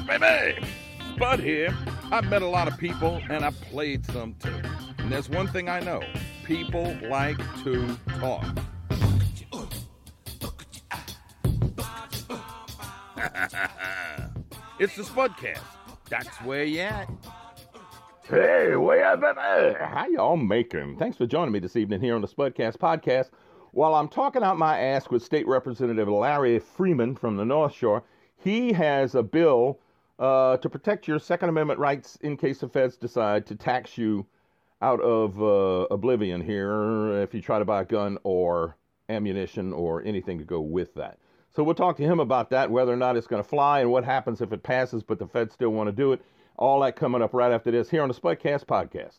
baby. Bud here. I've met a lot of people and I've played some too. And there's one thing I know people like to talk. it's the Spudcast. That's where you at. Hey, way up. How y'all making? Thanks for joining me this evening here on the Spudcast podcast. While I'm talking out my ass with State Representative Larry Frieman from the North Shore, he has a bill uh, to protect your Second Amendment rights in case the feds decide to tax you out of uh, oblivion here if you try to buy a gun or ammunition or anything to go with that. So we'll talk to him about that, whether or not it's going to fly and what happens if it passes, but the feds still want to do it. All that coming up right after this here on the Spudcast podcast.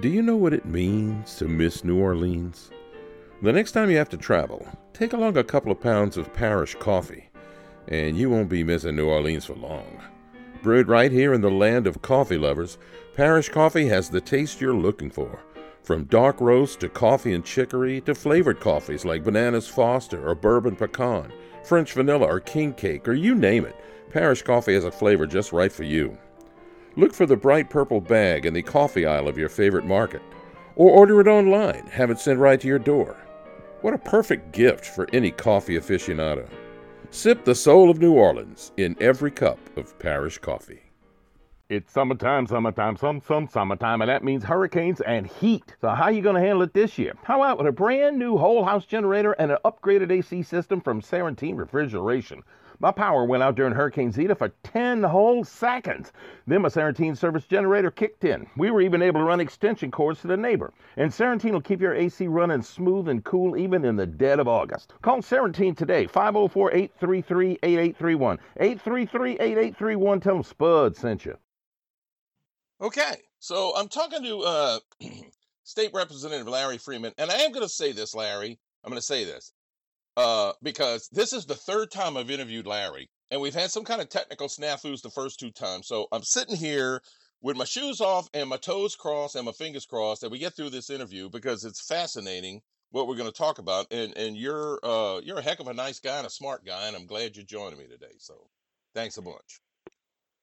Do you know what it means to miss New Orleans? The next time you have to travel, take along a couple of pounds of parish coffee, and you won't be missing New Orleans for long. Brewed right here in the land of coffee lovers, Parish Coffee has the taste you're looking for. From dark roast to coffee and chicory to flavored coffees like Bananas Foster or Bourbon Pecan, French Vanilla or King Cake, or you name it, Parish Coffee has a flavor just right for you. Look for the bright purple bag in the coffee aisle of your favorite market, or order it online, have it sent right to your door. What a perfect gift for any coffee aficionado. Sip the soul of New Orleans in every cup of parish coffee. It's summertime, summertime, some, some summertime, and that means hurricanes and heat. So how are you going to handle it this year? How about with a brand new whole house generator and an upgraded AC system from Serentine Refrigeration? My power went out during Hurricane Zeta for 10 whole seconds. Then my Serentine service generator kicked in. We were even able to run extension cords to the neighbor. And Serentine will keep your AC running smooth and cool even in the dead of August. Call Serentine today, 504-833-8831. 833-8831. Tell them Spud sent you. Okay, so I'm talking to uh, State Representative Larry Frieman, and I am going to say this, Larry. I'm going to say this uh, because this is the third time I've interviewed Larry, and we've had some kind of technical snafus the first two times. So I'm sitting here with my shoes off and my toes crossed and my fingers crossed that we get through this interview because it's fascinating what we're going to talk about. And and you're uh, you're a heck of a nice guy and a smart guy, and I'm glad you're joining me today. So thanks a bunch.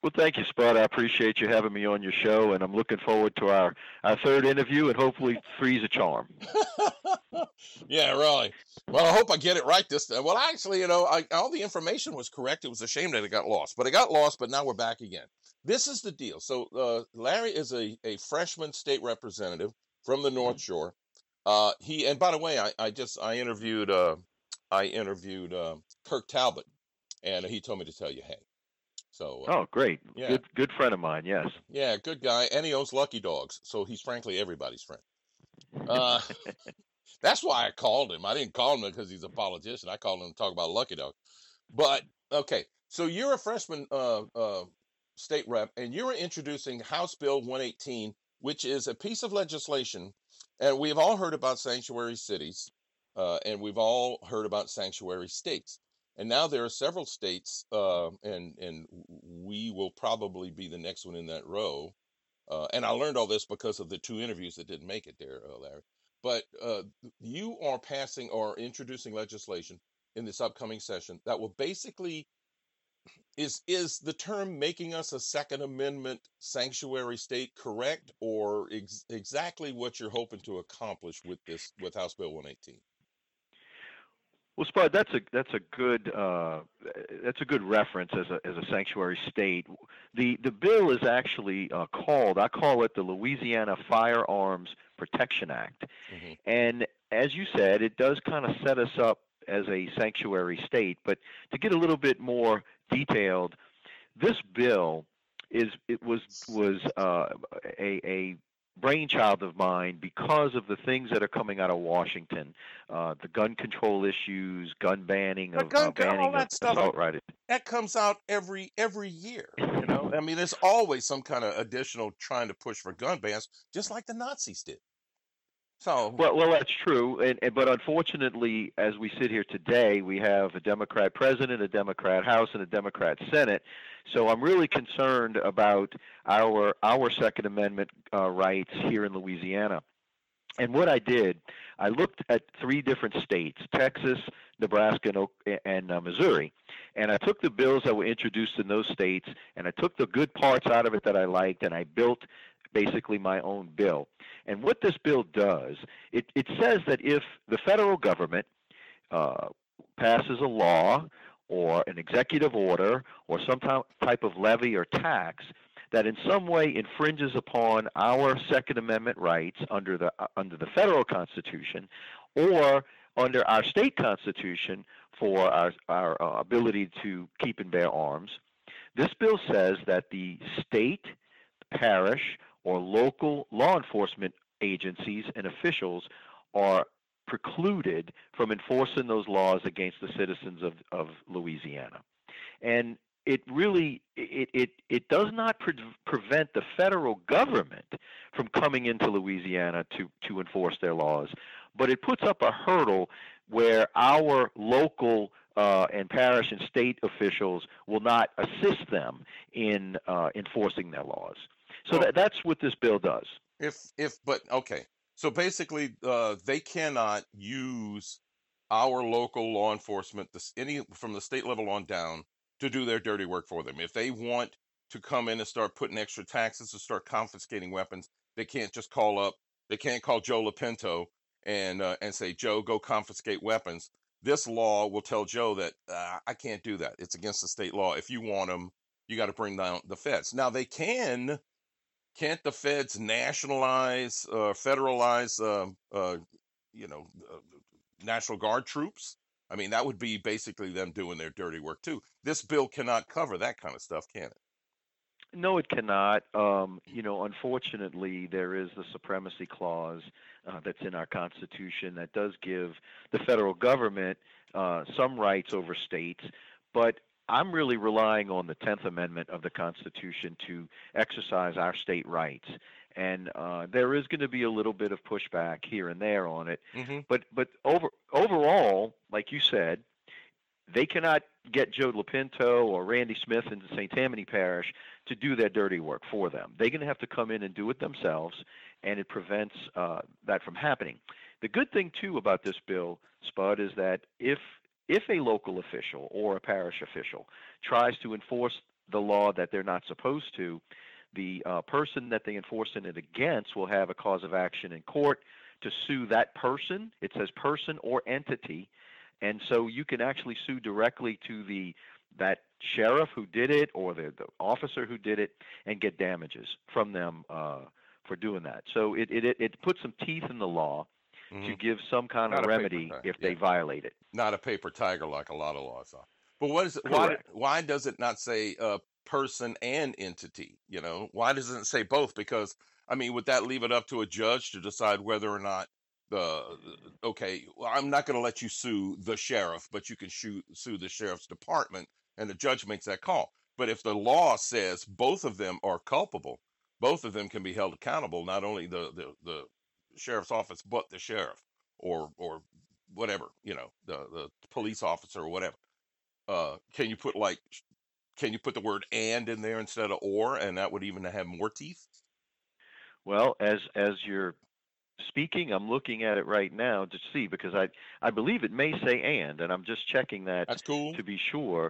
Well, thank you, Spud. I appreciate you having me on your show, and I'm looking forward to our, our third interview and hopefully three's a charm. yeah, really. Well, I hope I get it right this time. Well, actually, you know, I, all the information was correct. It was a shame that it got lost, but it got lost, but now we're back again. This is the deal. So, uh, Larry is a, a freshman state representative from the North mm-hmm. Shore. Uh, he, and by the way, I, I just, I interviewed, uh, I interviewed uh, Kirk Talbot, and he told me to tell you, hey, so uh, oh, great, yeah. good good friend of mine. Yes, yeah, good guy, and he owns Lucky Dogs, so he's frankly everybody's friend. Uh, that's why I called him. I didn't call him because he's a politician. I called him to talk about Lucky Dog. But okay, so you're a freshman uh, uh, state rep, and you're introducing House Bill 118, which is a piece of legislation, and we've all heard about sanctuary cities, uh, and we've all heard about sanctuary states. And now there are several states, uh, and and we will probably be the next one in that row. Uh, and I learned all this because of the two interviews that didn't make it there, uh, Larry. But uh, you are passing or introducing legislation in this upcoming session that will basically is is the term making us a Second Amendment sanctuary state correct, or ex- exactly what you're hoping to accomplish with this with House Bill 118? Well, Spud, that's a that's a good uh, that's a good reference as a as a sanctuary state. The the bill is actually uh, called I call it the Louisiana Firearms Protection Act, mm-hmm. and as you said, it does kind of set us up as a sanctuary state. But to get a little bit more detailed, this bill is it was was uh, a a brainchild of mine because of the things that are coming out of Washington, uh, the gun control issues, gun banning, of, gun uh, con- all banning that of stuff. assault riders. That comes out every every year. You know, I mean, there's always some kind of additional trying to push for gun bans, just like the Nazis did. So Well, well, that's true, and, and but unfortunately, as we sit here today, we have a Democrat president, a Democrat House, and a Democrat Senate. So I'm really concerned about our our Second Amendment uh, rights here in Louisiana. And what I did, I looked at three different states: Texas, Nebraska, and, and uh, Missouri. And I took the bills that were introduced in those states, and I took the good parts out of it that I liked, and I built basically my own bill. And what this bill does, it, it says that if the federal government uh, passes a law or an executive order or some type of levy or tax that in some way infringes upon our Second Amendment rights under the uh, under the federal Constitution or under our state constitution for our, our uh, ability to keep and bear arms, this bill says that the state, parish, or local law enforcement agencies and officials are precluded from enforcing those laws against the citizens of, of Louisiana. And it really it, it, it does not pre- prevent the federal government from coming into Louisiana to, to enforce their laws, but it puts up a hurdle where our local uh, and parish and state officials will not assist them in uh, enforcing their laws. So Well- that, that's what this bill does. if if but okay, so basically, uh, they cannot use our local law enforcement, this any from the state level on down, to do their dirty work for them. If they want to come in and start putting extra taxes or start confiscating weapons, they can't just call up. They can't call Joe Lopinto and uh, and say, Joe, go confiscate weapons. This law will tell Joe that uh, I can't do that. It's against the state law. If you want them, you got to bring down the feds. Now they can. Can't the feds nationalize, uh, federalize, um uh, you know, uh, National Guard troops? I mean, that would be basically them doing their dirty work too. This bill cannot cover that kind of stuff, can it? No, it cannot. Um, you know, unfortunately, there is the supremacy clause uh, that's in our Constitution that does give the federal government uh, some rights over states, but I'm really relying on the 10th Amendment of the Constitution to exercise our state rights. And uh, there is going to be a little bit of pushback here and there on it, Mm-hmm. but but over overall, like you said, they cannot get Joe Lopinto or Randy Smith into St. Tammany Parish to do their dirty work for them. They're going to have to come in and do it themselves, and it prevents uh, that from happening. The good thing too about this bill, Spud, is that if if a local official or a parish official tries to enforce the law that they're not supposed to, the uh, person that they enforcing it against will have a cause of action in court to sue that person. It says person or entity, and so you can actually sue directly to the that sheriff who did it or the, the officer who did it and get damages from them uh, for doing that. So it, it it puts some teeth in the law to Mhm. give some kind Not of paper remedy if yeah. they violate it. Not a paper tiger like a lot of laws are. But what is it? Why? Why does it not say uh, person and entity? You know, why doesn't it say both? Because I mean, would that leave it up to a judge to decide whether or not the okay? Well, I'm not going to let you sue the sheriff, but you can sue sue the sheriff's department, and the judge makes that call. But if the law says both of them are culpable, both of them can be held accountable. Not only the the, the sheriff's office, but the sheriff or or whatever you know the the police officer or whatever. Uh, can you put like can you put the word and in there instead of or, and that would even have more teeth? Well, as as you're speaking, I'm looking at it right now to see because I I believe it may say and, and I'm just checking that That's cool. to be sure.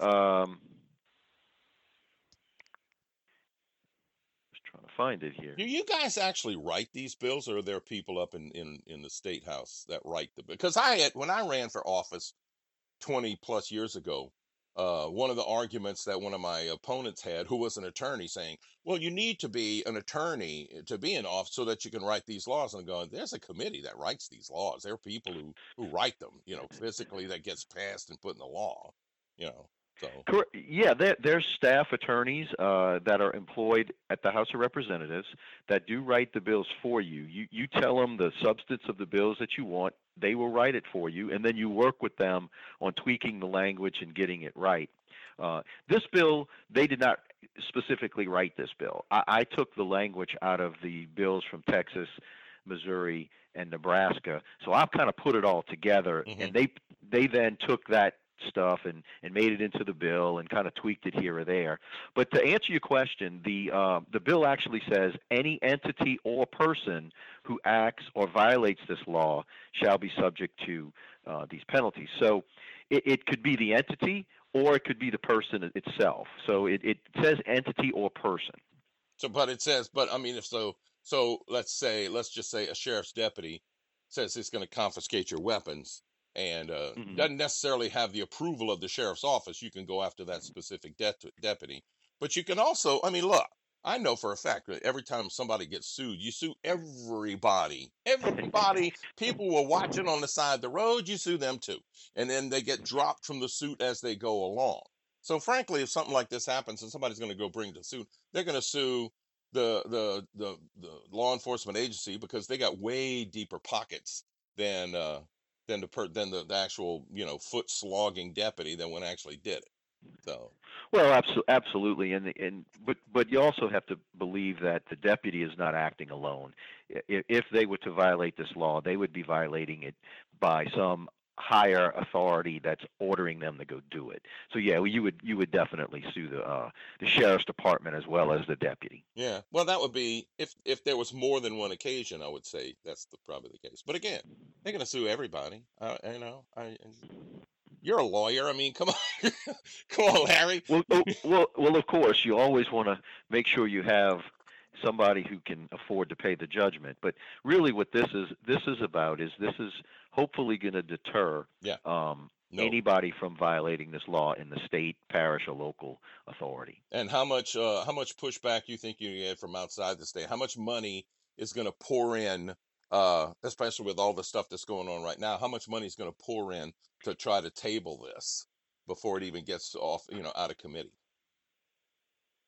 Um, just trying to find it here. Do you guys actually write these bills, or are there people up in in in the state house that write them? Because I had when I ran for office twenty plus years ago, uh, one of the arguments that one of my opponents had, who was an attorney, saying, "Well, you need to be an attorney to be in office so that you can write these laws." And I'm going, "There's a committee that writes these laws. There are people who who write them, you know, physically that gets passed and put in the law, you know." So Correct. Yeah, there, there's staff attorneys uh, that are employed at the House of Representatives that do write the bills for you. You you tell them the substance of the bills that you want, they will write it for you, and then you work with them on tweaking the language and getting it right. Uh, this bill, they did not specifically write this bill. I, I took the language out of the bills from Texas, Missouri, and Nebraska, so I've kind of put it all together, Mhm. and they they then took that stuff and and made it into the bill and kind of tweaked it here or there. But to answer your question, the uh, the bill actually says any entity or person who acts or violates this law shall be subject to uh, these penalties. So it, it could be the entity or it could be the person itself. So it, it says entity or person. So, but it says, but I mean, if so, so let's say, let's just say a sheriff's deputy says he's going to confiscate your weapons and uh, Mhm. doesn't necessarily have the approval of the sheriff's office. You can go after that specific det- deputy. But you can also, I mean, look, I know for a fact that every time somebody gets sued, you sue everybody. Everybody, people were watching on the side of the road, you sue them too. And then they get dropped from the suit as they go along. So frankly, if something like this happens and somebody's going to go bring the suit, they're going to sue the, the the the law enforcement agency because they got way deeper pockets than uh, than the per, than the, the actual you know foot slogging deputy that one actually did it. So Well, abso- absolutely, and and but but you also have to believe that the deputy is not acting alone. If they were to violate this law, they would be violating it by some higher authority that's ordering them to go do it. So yeah, well, you would you would definitely sue the uh, the sheriff's department as well as the deputy. yeah, well that would be if if there was more than one occasion, I would say that's the, probably the case. But again, they're going to sue everybody. Uh, you know, I, you're a lawyer. I mean, come on, come on, Larry. Well, oh, well, well, of course, you always want to make sure you have somebody who can afford to pay the judgment. But really, what this is this is about is this is hopefully going to deter Yeah. um, No. anybody from violating this law in the state, parish, or local authority. And how much uh, how much pushback you think you get from outside the state? How much money is going to pour in, uh, especially with all the stuff that's going on right now? How much money is going to pour in to try to table this before it even gets off, you know, out of committee?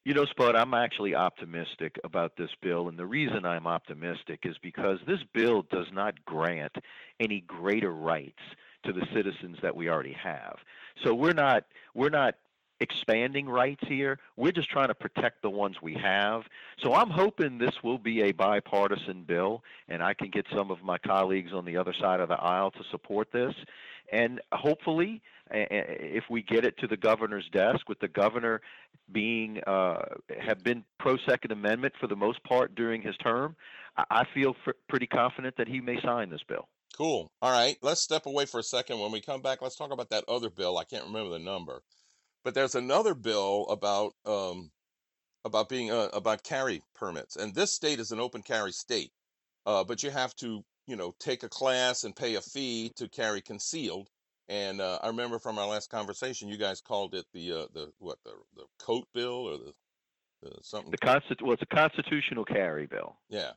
You know, Spud, I'm actually optimistic about this bill, and the reason I'm optimistic is because this bill does not grant any greater rights to the citizens that we already have. So we're not we're not expanding rights here. We're just trying to protect the ones we have. So I'm hoping this will be a bipartisan bill, and I can get some of my colleagues on the other side of the aisle to support this. And hopefully, if we get it to the governor's desk, with the governor being uh, have been pro Second Amendment for the most part during his term, I, feel pretty confident that he may sign this bill. Cool. All right, let's step away for a second. When we come back, let's talk about that other bill. I can't remember the number, but there's another bill about um, about being uh, about carry permits, and this state is an open carry state, uh, but you have to you know take a class and pay a fee to carry concealed. And uh, I remember from our last conversation, you guys called it the uh, the what the the coat bill or the, the something. The constit- well, it's a constitutional carry bill, Yeah,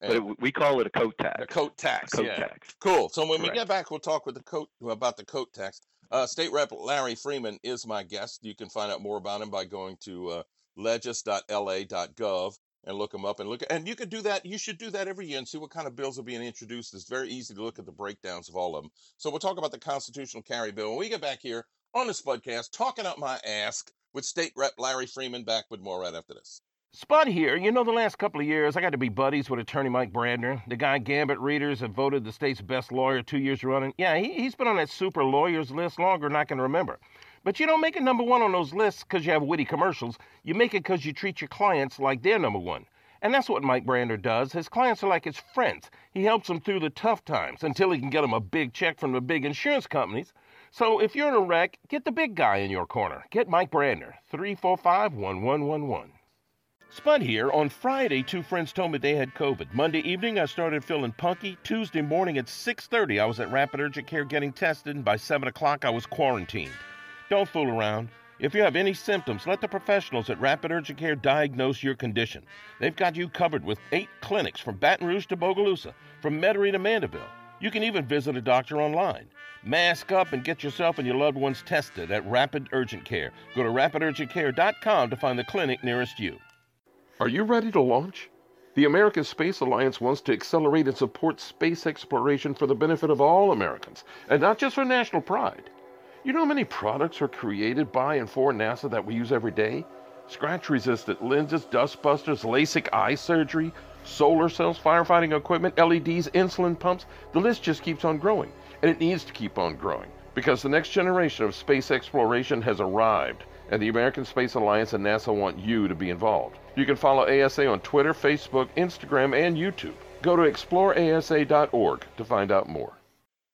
but it, we call it a coat tax. a coat tax. coat yeah. tax. Cool. So when we get back, we'll talk with the coat about the coat tax. Uh, State Rep Larry Frieman is my guest. You can find out more about him by going to uh, legis.la.gov and look him up and look. And you can do that. You should do that every year and see what kind of bills are being introduced. It's very easy to look at the breakdowns of all of them. So we'll talk about the constitutional carry bill when we get back here on this podcast, talking out my ass with State Rep Larry Frieman. Back with more right after this. Spud here. You know, the last couple of years, I got to be buddies with attorney Mike Brandner. The guy Gambit readers have voted the state's best lawyer two years running. Yeah, he, he's been on that super lawyers list longer than I can remember. But you don't make it number one on those lists because you have witty commercials. You make it because you treat your clients like they're number one. And that's what Mike Brandner does. His clients are like his friends. He helps them through the tough times until he can get them a big check from the big insurance companies. So if you're in a wreck, get the big guy in your corner. Get Mike Brandner, 345 1111. Spud here. On Friday, two friends told me they had COVID. Monday evening, I started feeling punky. Tuesday morning at 6:30, I was at Rapid Urgent Care getting tested, and by 7 o'clock, I was quarantined. Don't fool around. If you have any symptoms, let the professionals at Rapid Urgent Care diagnose your condition. They've got you covered with eight clinics from Baton Rouge to Bogalusa, from Metairie to Mandeville. You can even visit a doctor online. Mask up and get yourself and your loved ones tested at Rapid Urgent Care. Go to rapidurgentcare.com to find the clinic nearest you. Are you ready to launch? The American Space Alliance wants to accelerate and support space exploration for the benefit of all Americans, and not just for national pride. You know how many products are created by and for NASA that we use every day? Scratch resistant lenses, dustbusters, LASIK eye surgery, solar cells, firefighting equipment, LEDs, insulin pumps. The list just keeps on growing, and it needs to keep on growing because the next generation of space exploration has arrived, and the American Space Alliance and NASA want you to be involved. You can follow ASA on Twitter, Facebook, Instagram, and YouTube. Go to exploreasa.org to find out more.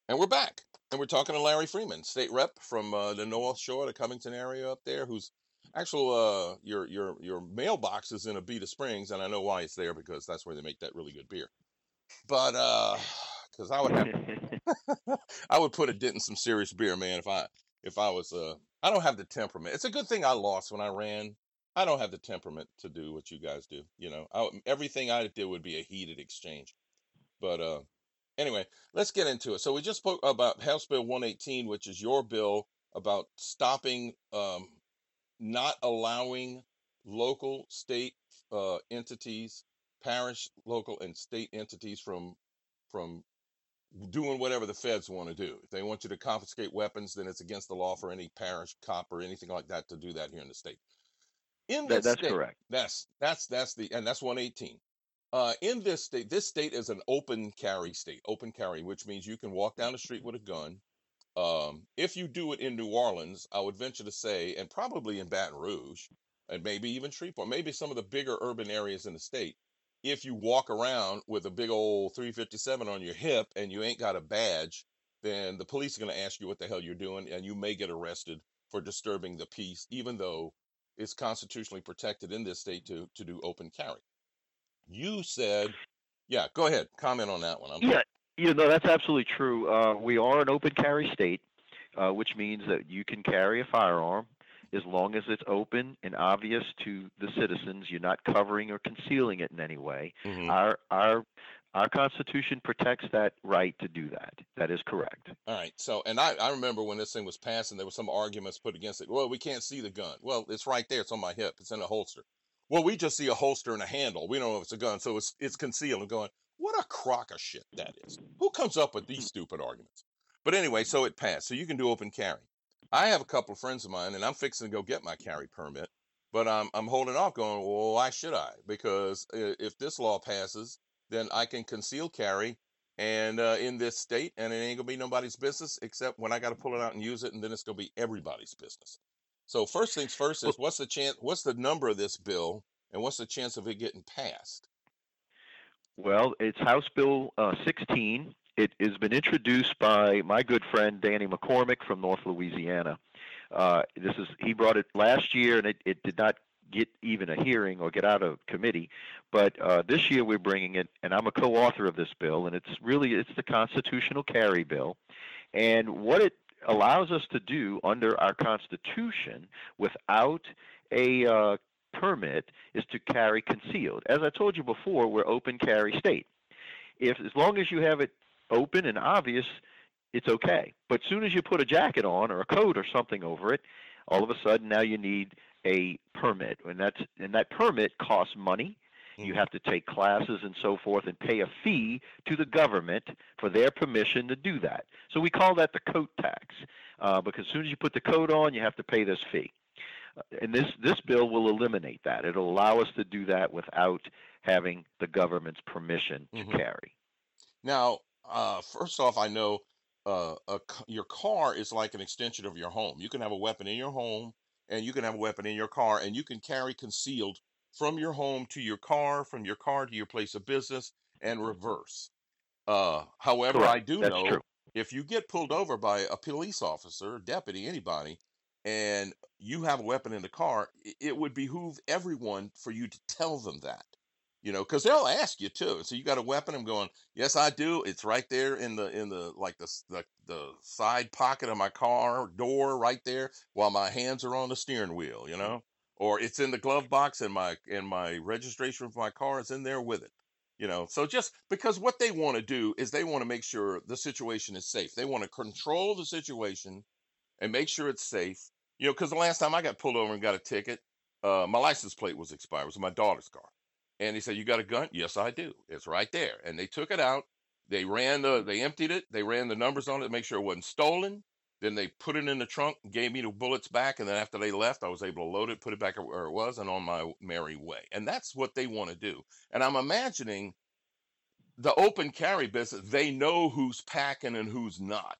And we're back. And we're talking to Larry Frieman, state rep from uh, the North Shore, the Covington area up there, who's actual uh, your your your mailbox is in Abita Springs, and I know why it's there because that's where they make that really good beer. But because uh, I would have, I would put a dent in some serious beer, man. If I if I was uh, I don't have the temperament. It's a good thing I lost when I ran. I don't have the temperament to do what you guys do. You know, I, everything I did would be a heated exchange. But uh, anyway, let's get into it. So we just spoke about House Bill 118, which is your bill about stopping um, not allowing local, state uh, entities, parish, local, and state entities from from doing whatever the feds want to do. If they want you to confiscate weapons, then it's against the law for any parish cop or anything like that to do that here in the state. In That, this that's state, correct. that's that's that's the and that's 118. Uh, in this state, this state is an open carry state. Open carry, which means you can walk down the street with a gun. Um, if you do it in New Orleans, I would venture to say, and probably in Baton Rouge, and maybe even Shreveport, maybe some of the bigger urban areas in the state, if you walk around with a big old 357 on your hip and you ain't got a badge, then the police are going to ask you what the hell you're doing, and you may get arrested for disturbing the peace, even though it's constitutionally protected in this state to to do open carry. You said, yeah, go ahead, comment on that one. I'm Yeah, you know that's absolutely true. Uh, we are an open carry state, uh, which means that you can carry a firearm as long as it's open and obvious to the citizens. You're not covering or concealing it in any way. Mhm. Our our our Constitution protects that right to do that. That is correct. All right. So, and I, I remember when this thing was passed and there were some arguments put against it. Well, we can't see the gun. Well, it's right there. It's on my hip. It's in a holster. Well, we just see a holster and a handle. We don't know if it's a gun. So it's, it's concealed. I'm going, what a crock of shit that is. Who comes up with these stupid arguments? But anyway, so it passed. So you can do open carry. I have a couple of friends of mine and I'm fixing to go get my carry permit, but I'm, I'm holding off going, well, why should I? Because if this law passes, then I can conceal carry and uh, in this state, and it ain't gonna be nobody's business except when I got to pull it out and use it, and then it's gonna be everybody's business. So first things first is what's the chance? What's the number of this bill, and what's the chance of it getting passed? Well, it's House Bill uh, 16. It has been introduced by my good friend Danny McCormick from North Louisiana. Uh, this is he brought it last year, and it, it did not get even a hearing or get out of committee. But uh, this year we're bringing it, and I'm a co-author of this bill, and it's really it's the constitutional carry bill, and what it allows us to do under our Constitution without a uh, permit is to carry concealed. As I told you before, we're open carry state. If as long as you have it open and obvious, it's okay. But soon as you put a jacket on or a coat or something over it, all of a sudden now you need a permit, and that's and that permit costs money. You Mhm. have to take classes and so forth and pay a fee to the government for their permission to do that. So we call that the coat tax, uh, because as soon as you put the coat on, you have to pay this fee. Uh, And this this bill will eliminate that. It'll allow us to do that without having the government's permission to Mhm. carry. Now, uh, first off, I know uh, a your car is like an extension of your home. You can have a weapon in your home, and you can have a weapon in your car, and you can carry concealed from your home to your car, from your car to your place of business, and reverse. Uh, however, I do That's know true. if you get pulled over by a police officer, deputy, anybody, and you have a weapon in the car, it would behoove everyone for you to tell them that. You know, because they'll ask you too. So you got a weapon? I'm going, yes, I do. It's right there in the in the like the the, the side pocket of my car door, right there, while my hands are on the steering wheel. You know, or it's in the glove box, and my and my registration for my car is in there with it. You know, so just because what they want to do is they want to make sure the situation is safe. They want to control the situation and make sure it's safe. You know, because the last time I got pulled over and got a ticket, uh, my license plate was expired. It was my daughter's car. And he said, You got a gun? Yes, I do. It's right there. And they took it out. They ran the, they emptied it. They ran the numbers on it to make sure it wasn't stolen. Then they put it in the trunk, gave me the bullets back. And then after they left, I was able to load it, put it back where it was, and on my merry way. And that's what they want to do. And I'm imagining the open carry business, they know who's packing and who's not,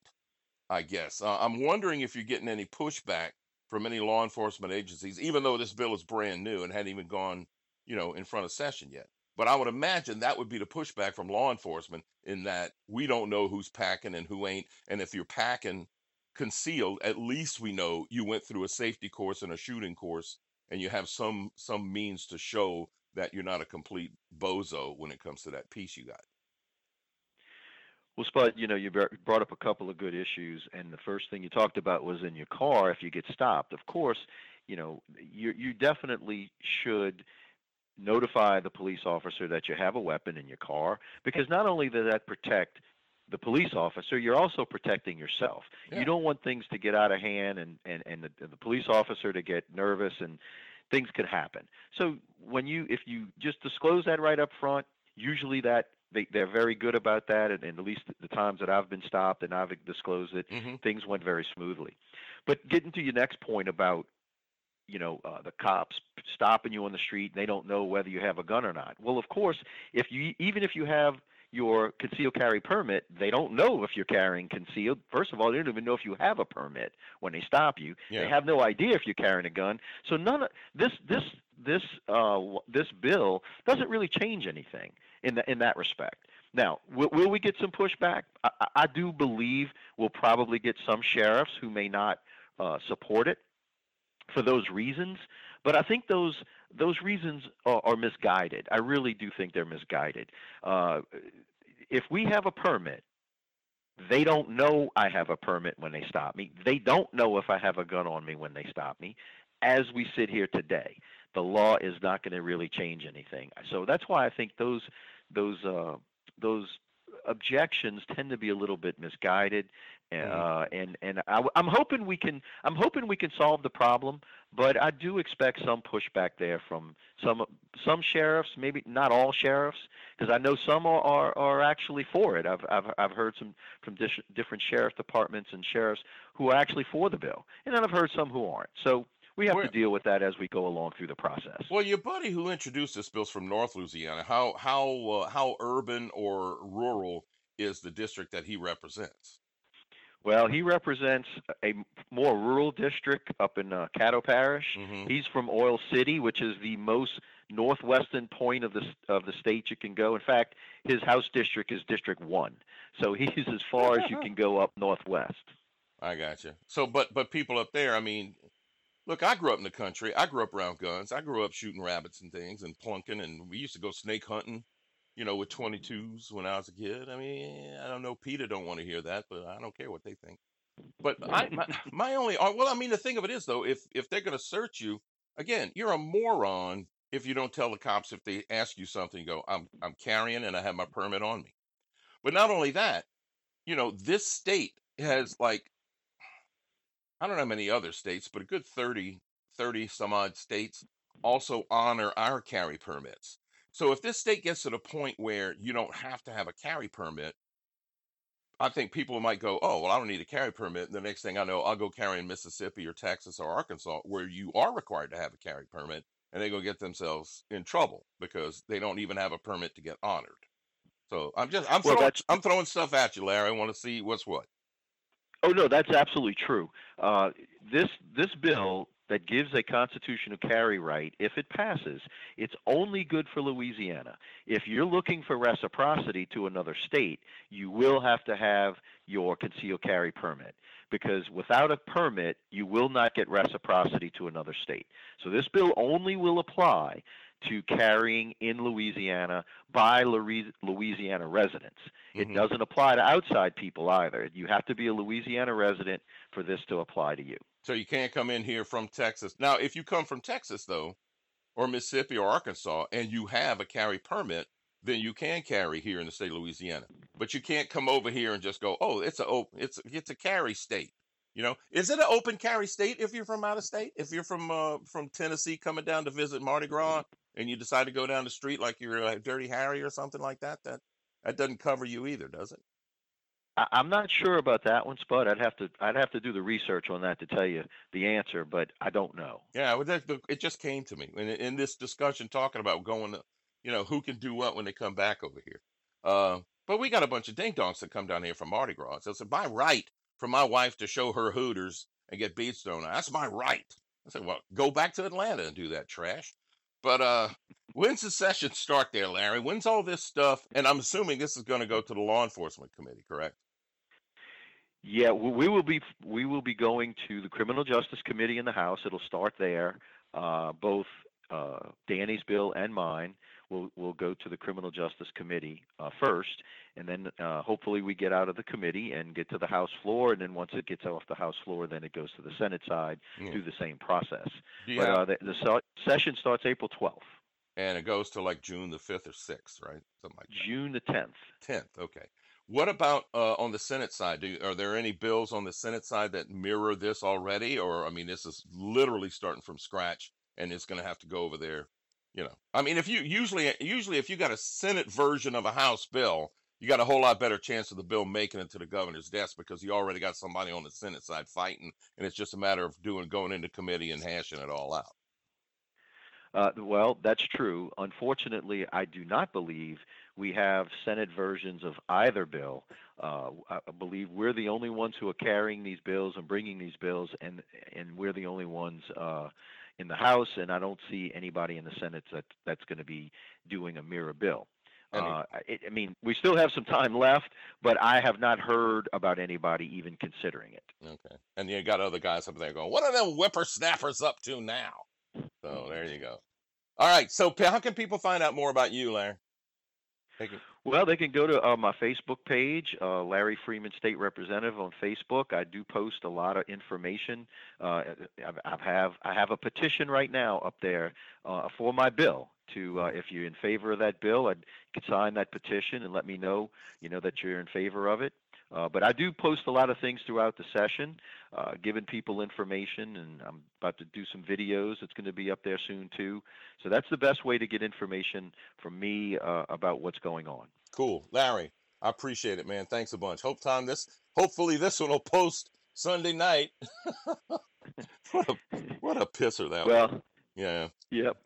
I guess. Uh, I'm wondering if you're getting any pushback from any law enforcement agencies, even though this bill is brand new and hadn't even gone, you know, in front of session yet. But I would imagine that would be the pushback from law enforcement in that we don't know who's packing and who ain't. And if you're packing concealed, at least we know you went through a safety course and a shooting course and you have some some means to show that you're not a complete bozo when it comes to that piece you got. Well, Spud, you know, you brought up a couple of good issues, and the first thing you talked about was in your car. If you get stopped, of course, you know, you you definitely should notify the police officer that you have a weapon in your car because not only does that protect the police officer, you're also protecting yourself. Yeah. You don't want things to get out of hand and and and the, the police officer to get nervous and things could happen. So when you if you just disclose that right up front, usually that they they're very good about that, and, and at least the times that I've been stopped and I've disclosed it, mm-hmm. things went very smoothly. But getting to your next point about you know uh, the cops stopping you on the street and they don't know whether you have a gun or not. Well, of course, if you even if you have your concealed carry permit, they don't know if you're carrying concealed. First of all, they don't even know if you have a permit when they stop you. Yeah. They have no idea if you're carrying a gun. So none of this this this uh, this bill doesn't really change anything in the, in that respect. Now, will, will we get some pushback? I, I, do believe we'll probably get some sheriffs who may not uh, support it for those reasons. But I think those those reasons are, are misguided. I really do think they're misguided. Uh, if we have a permit, they don't know I have a permit when they stop me. They don't know if I have a gun on me when they stop me. As we sit here today, the law is not going to really change anything. So that's why I think those those uh, those objections tend to be a little bit misguided. Uh, and and I, am hoping we can I'm hoping we can solve the problem, but I do expect some pushback there from some some sheriffs, maybe not all sheriffs, because I know some are, are, are actually for it. I've I've I've heard some from dis- different sheriff departments and sheriffs who are actually for the bill, and then I've heard some who aren't. So we have to deal with that as we go along through the process. Well, your buddy who introduced this bill's from North Louisiana. How how uh, how urban or rural is the district that he represents? Well, he represents a more rural district up in uh, Caddo Parish. Mm-hmm. He's from Oil City, which is the most northwestern point of the of the state you can go. In fact, his house district is District One, so he's as far as you can go up northwest. I got you. So, but but people up there, I mean, Look, I grew up in the country. I grew up around guns. I grew up shooting rabbits and things and plunking, and we used to go snake hunting, you know, with 22s when I was a kid. I mean, I don't know. Peter don't want to hear that, but I don't care what they think. But I, my, my only, uh, well, I mean, the thing of it is though, if if they're going to search you, again, you're a moron if you don't tell the cops if they ask you something. You go, I'm I'm carrying and I have my permit on me. But not only that, you know, this state has like I don't know many other states, but a good 30, 30 some odd states also honor our carry permits. So if this state gets to the point where you don't have to have a carry permit, I think people might go, oh, well, I don't need a carry permit. And the next thing I know, I'll go carry in Mississippi or Texas or Arkansas, where you are required to have a carry permit, and they go get themselves in trouble because they don't even have a permit to get honored. So I'm just I'm well, throwing, I'm throwing stuff at you, Larry. I want to see what's what. Oh no, that's absolutely true. Uh, this this bill that gives a constitutional carry right, if it passes, it's only good for Louisiana. If you're looking for reciprocity to another state, you will have to have your concealed carry permit because without a permit, you will not get reciprocity to another state. So this bill only will apply to carrying in Louisiana by Louisiana residents. It mm-hmm. doesn't apply to outside people either. You have to be a Louisiana resident for this to apply to you. So you can't come in here from Texas. Now, if you come from Texas, though, or Mississippi or Arkansas, and you have a carry permit, then you can carry here in the state of Louisiana. But you can't come over here and just go, oh, it's a open, it's it's a carry state. You know, is it an open carry state if you're from out of state? If you're from uh, from Tennessee coming down to visit Mardi Gras and you decide to go down the street like you're a Dirty Harry or something like that, that that doesn't cover you either, does it? I, I'm not sure about that one, Spud. I'd have to I'd have to do the research on that to tell you the answer, but I don't know. Yeah, well, that, it just came to me in, in this discussion talking about going, to, you know, who can do what when they come back over here. Uh, but we got a bunch of ding dongs that come down here from Mardi Gras. So it's my right for my wife to show her Hooters and get beads thrown. That's my right. I said, well, go back to Atlanta and do that trash. But uh, when's the session start there, Larry? When's all this stuff? And I'm assuming this is going to go to the law enforcement committee, correct? Yeah, we will be we will be going to the Criminal Justice Committee in the House. It'll start there. Uh, both uh, Danny's bill and mine will will go to the Criminal Justice Committee uh, first, and then uh, hopefully we get out of the committee and get to the House floor. And then once it gets off the House floor, then it goes to the Senate side Yeah. through the same process. Do But uh, the, the se- session starts April 12th, and it goes to like June the 5th or 6th, right? Something like that. June the 10th. 10th. Okay. What about uh, on the Senate side? Do, are there any bills on the Senate side that mirror this already? Or, I mean, this is literally starting from scratch and it's going to have to go over there. You know, I mean, if you usually, usually, if you got a Senate version of a House bill, you got a whole lot better chance of the bill making it to the governor's desk because you already got somebody on the Senate side fighting, and it's just a matter of doing going into committee and hashing it all out. Uh, well, that's true. Unfortunately, I do not believe we have Senate versions of either bill. Uh, I believe we're the only ones who are carrying these bills and bringing these bills, and and we're the only ones uh, in the House. And I don't see anybody in the Senate that that's going to be doing a mirror bill. Uh, it, I mean, we still have some time left, but I have not heard about anybody even considering it. Okay. And you got other guys up there going, what are them whippersnappers up to now? So there you go. All right. So how can people find out more about you, Larry? Well, they can go to uh, my Facebook page, uh, Larry Frieman, State Representative on Facebook. I do post a lot of information. Uh, I, I have I have a petition right now up there uh, for my bill. To uh, if you're in favor of that bill, I'd, you could sign that petition and let me know, you know, that you're in favor of it. Uh, but I do post a lot of things throughout the session, uh, giving people information, and I'm about to do some videos. that's going to be up there soon too. So that's the best way to get information from me uh, about what's going on. Cool. Larry, I appreciate it, man. Thanks a bunch. Hope time this hopefully this one will post Sunday night. what a what a pisser that was. Well, Yeah. yep.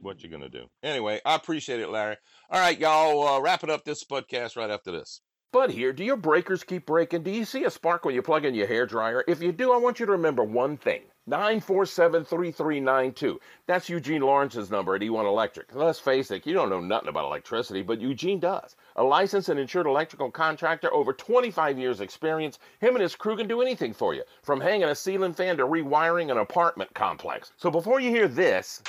What you gonna do? Anyway, I appreciate it, Larry. All right, y'all uh, wrap it up this podcast right after this. Bud here. Do your breakers keep breaking? Do you see a spark when you plug in your hair dryer? If you do, I want you to remember one thing. 947-3392. That's Eugene Lawrence's number at E1 Electric. Let's face it, you don't know nothing about electricity, but Eugene does. A licensed and insured electrical contractor, over 25 years experience, him and his crew can do anything for you, from hanging a ceiling fan to rewiring an apartment complex. So before you hear this,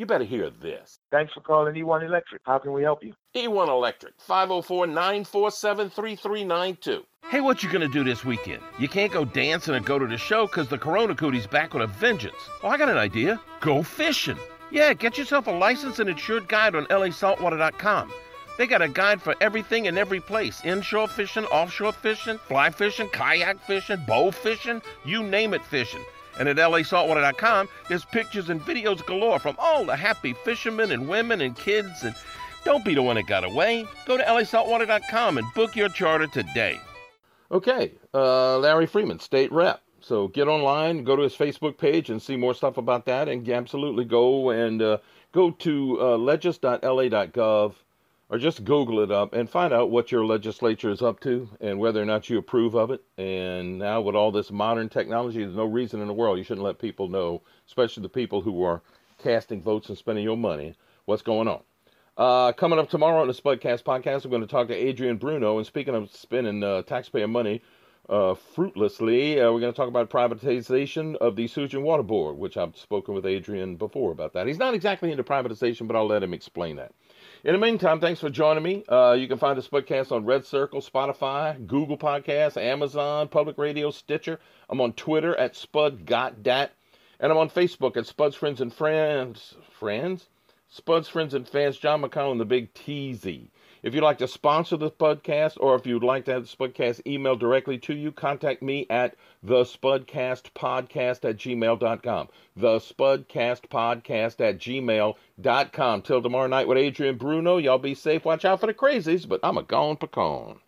you better hear this. Thanks for calling E1 Electric. How can we help you? E1 Electric, 504-947-3392. Hey, what you gonna do this weekend? You can't go dancing or go to the show 'cause the Corona Cootie's back with a vengeance. Oh, I got an idea. Go fishing. Yeah, get yourself a licensed and insured guide on lasaltwater.com. They got a guide for everything and every place. Inshore fishing, offshore fishing, fly fishing, kayak fishing, bow fishing, you name it fishing. And at lasaltwater.com, there's pictures and videos galore from all the happy fishermen and women and kids. And don't be the one that got away. Go to lasaltwater.com and book your charter today. Okay, uh, Larry Frieman, state rep. So get online, go to his Facebook page, and see more stuff about that. And absolutely go and uh, go to uh, legis.la.gov or just Google it up and find out what your legislature is up to and whether or not you approve of it. And now, with all this modern technology, there's no reason in the world you shouldn't let people know, especially the people who are casting votes and spending your money, what's going on. Uh, coming up tomorrow on the Spudcast podcast, we're going to talk to Adrian Bruno. And speaking of spending uh, taxpayer money uh, fruitlessly, uh, we're going to talk about privatization of the Sewage and Water Board, which I've spoken with Adrian before about that. He's not exactly into privatization, but I'll let him explain that. In the meantime, thanks for joining me. Uh, you can find the Spudcast on Red Circle, Spotify, Google Podcasts, Amazon, Public Radio, Stitcher. I'm on Twitter at SpudGotDat. And I'm on Facebook at Spud's Friends and Friends. Friends? Spud's friends and fans, John McConnell and the Big TZ. If you'd like to sponsor the Spudcast or if you'd like to have the Spudcast emailed directly to you, contact me at the Spudcastpodcast at gmail.com. The Spudcastpodcast at gmail.com. Till tomorrow night with Adrian Bruno, y'all be safe. Watch out for the crazies, but I'm a gone pecan.